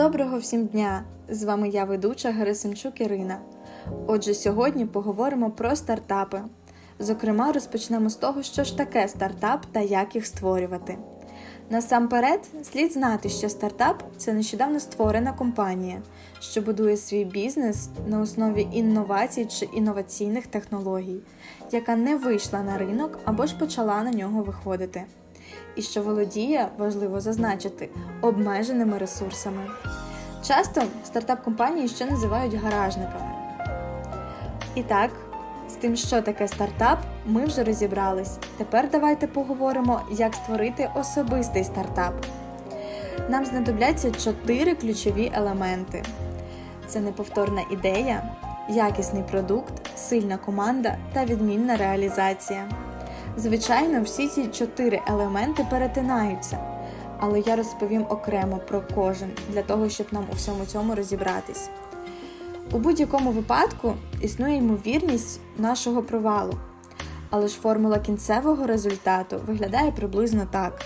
Доброго всім дня! З вами я, ведуча Герасимчук Ірина. Отже, сьогодні поговоримо про стартапи. Зокрема, розпочнемо з того, що ж таке стартап та як їх створювати. Насамперед, слід знати, що стартап це нещодавно створена компанія, що будує свій бізнес на основі інновацій чи інноваційних технологій, яка не вийшла на ринок або ж почала на нього виходити. І що володіє, важливо зазначити, обмеженими ресурсами. Часто стартап-компанії ще називають гаражниками. І так, з тим, що таке стартап, ми вже розібрались. Тепер давайте поговоримо, як створити особистий стартап. Нам знадобляться чотири ключові елементи: це неповторна ідея, якісний продукт, сильна команда та відмінна реалізація. Звичайно, всі ці чотири елементи перетинаються, але я розповім окремо про кожен для того, щоб нам у всьому цьому розібратись. У будь-якому випадку існує ймовірність нашого провалу, але ж формула кінцевого результату виглядає приблизно так: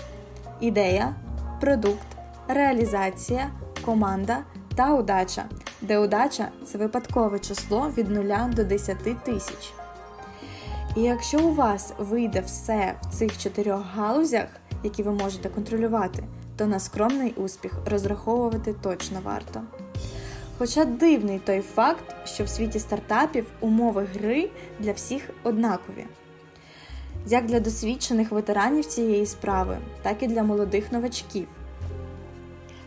ідея, продукт, реалізація, команда та удача, де удача це випадкове число від 0 до 10 тисяч. І якщо у вас вийде все в цих чотирьох галузях, які ви можете контролювати, то на скромний успіх розраховувати точно варто. Хоча дивний той факт, що в світі стартапів умови гри для всіх однакові, як для досвідчених ветеранів цієї справи, так і для молодих новачків.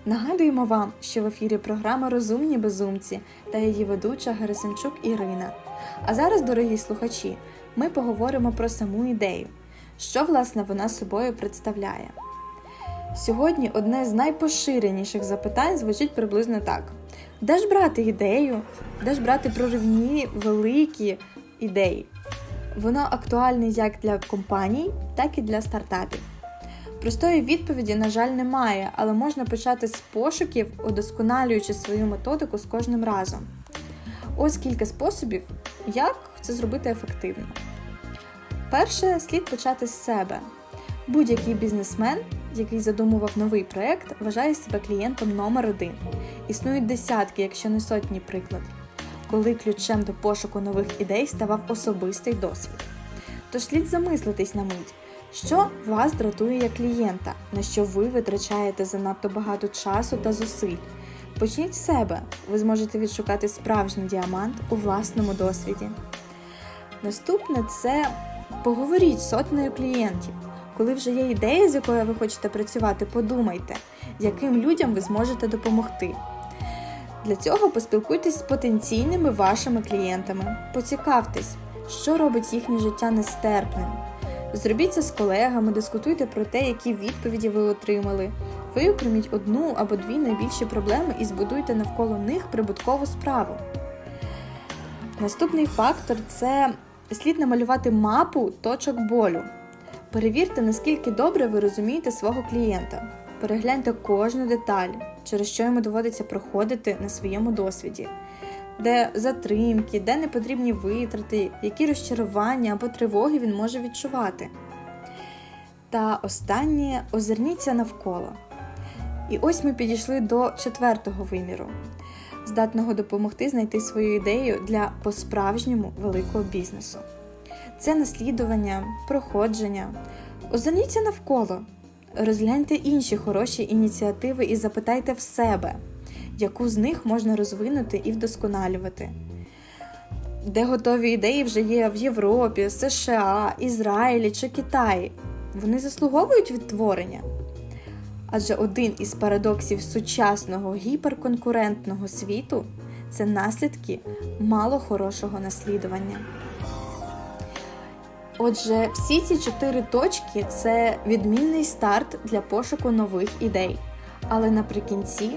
Нагадуємо вам, що в ефірі програма Розумні безумці та її ведуча Герасимчук Ірина. А зараз, дорогі слухачі, ми поговоримо про саму ідею, що власне вона собою представляє. Сьогодні одне з найпоширеніших запитань звучить приблизно так: де ж брати ідею, де ж брати проривні великі ідеї? Воно актуальне як для компаній, так і для стартапів. Простої відповіді, на жаль, немає, але можна почати з пошуків, удосконалюючи свою методику з кожним разом. Ось кілька способів, як це зробити ефективно. Перше, слід почати з себе. Будь-який бізнесмен, який задумував новий проект, вважає себе клієнтом номер один. Існують десятки, якщо не сотні прикладів, коли ключем до пошуку нових ідей ставав особистий досвід. Тож слід замислитись на мить, що вас дратує як клієнта, на що ви витрачаєте занадто багато часу та зусиль. Почніть з себе, ви зможете відшукати справжній діамант у власному досвіді. Наступне це поговоріть з сотнею клієнтів. Коли вже є ідея, з якою ви хочете працювати, подумайте, яким людям ви зможете допомогти. Для цього поспілкуйтесь з потенційними вашими клієнтами, поцікавтесь, що робить їхнє життя нестерпним. Зробіть це з колегами, дискутуйте про те, які відповіді ви отримали. Виокреміть одну або дві найбільші проблеми і збудуйте навколо них прибуткову справу. Наступний фактор це слід намалювати мапу точок болю. Перевірте, наскільки добре ви розумієте свого клієнта. Перегляньте кожну деталь, через що йому доводиться проходити на своєму досвіді, де затримки, де непотрібні витрати, які розчарування або тривоги він може відчувати. Та останнє озирніться навколо. І ось ми підійшли до четвертого виміру, здатного допомогти знайти свою ідею для по-справжньому великого бізнесу. Це наслідування, проходження. Озирніться навколо, розгляньте інші хороші ініціативи і запитайте в себе, яку з них можна розвинути і вдосконалювати. Де готові ідеї вже є в Європі, США, Ізраїлі чи Китаї. Вони заслуговують відтворення. Адже один із парадоксів сучасного гіперконкурентного світу це наслідки мало хорошого наслідування. Отже, всі ці чотири точки це відмінний старт для пошуку нових ідей. Але наприкінці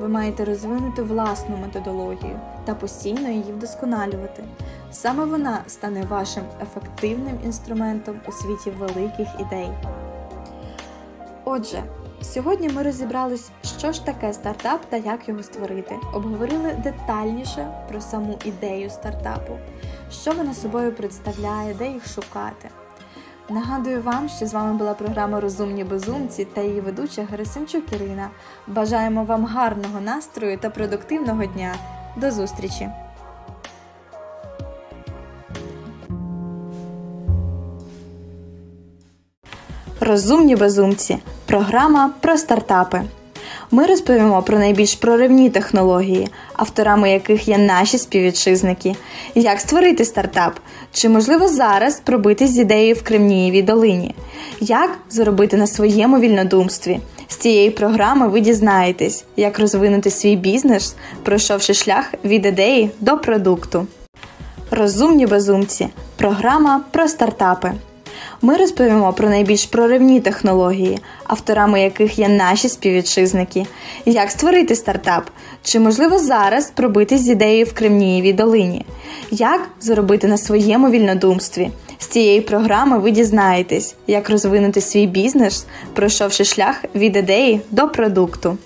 ви маєте розвинути власну методологію та постійно її вдосконалювати. Саме вона стане вашим ефективним інструментом у світі великих ідей. Отже, сьогодні ми розібрались, що ж таке стартап та як його створити. Обговорили детальніше про саму ідею стартапу, що вона собою представляє, де їх шукати. Нагадую вам, що з вами була програма Розумні безумці та її ведуча Герасимчук Ірина. Бажаємо вам гарного настрою та продуктивного дня. До зустрічі! Розумні безумці. Програма про стартапи. Ми розповімо про найбільш проривні технології, авторами яких є наші співвітчизники. Як створити стартап? Чи можливо зараз пробитись з ідеєю в Кремнієвій долині? Як заробити на своєму вільнодумстві? З цієї програми ви дізнаєтесь, як розвинути свій бізнес, пройшовши шлях від ідеї до продукту. Розумні безумці. Програма про стартапи. Ми розповімо про найбільш проривні технології, авторами яких є наші співвітчизники. Як створити стартап? Чи можливо зараз пробитись з ідеєю в Кремнієвій долині? Як заробити на своєму вільнодумстві? З цієї програми ви дізнаєтесь, як розвинути свій бізнес, пройшовши шлях від ідеї до продукту.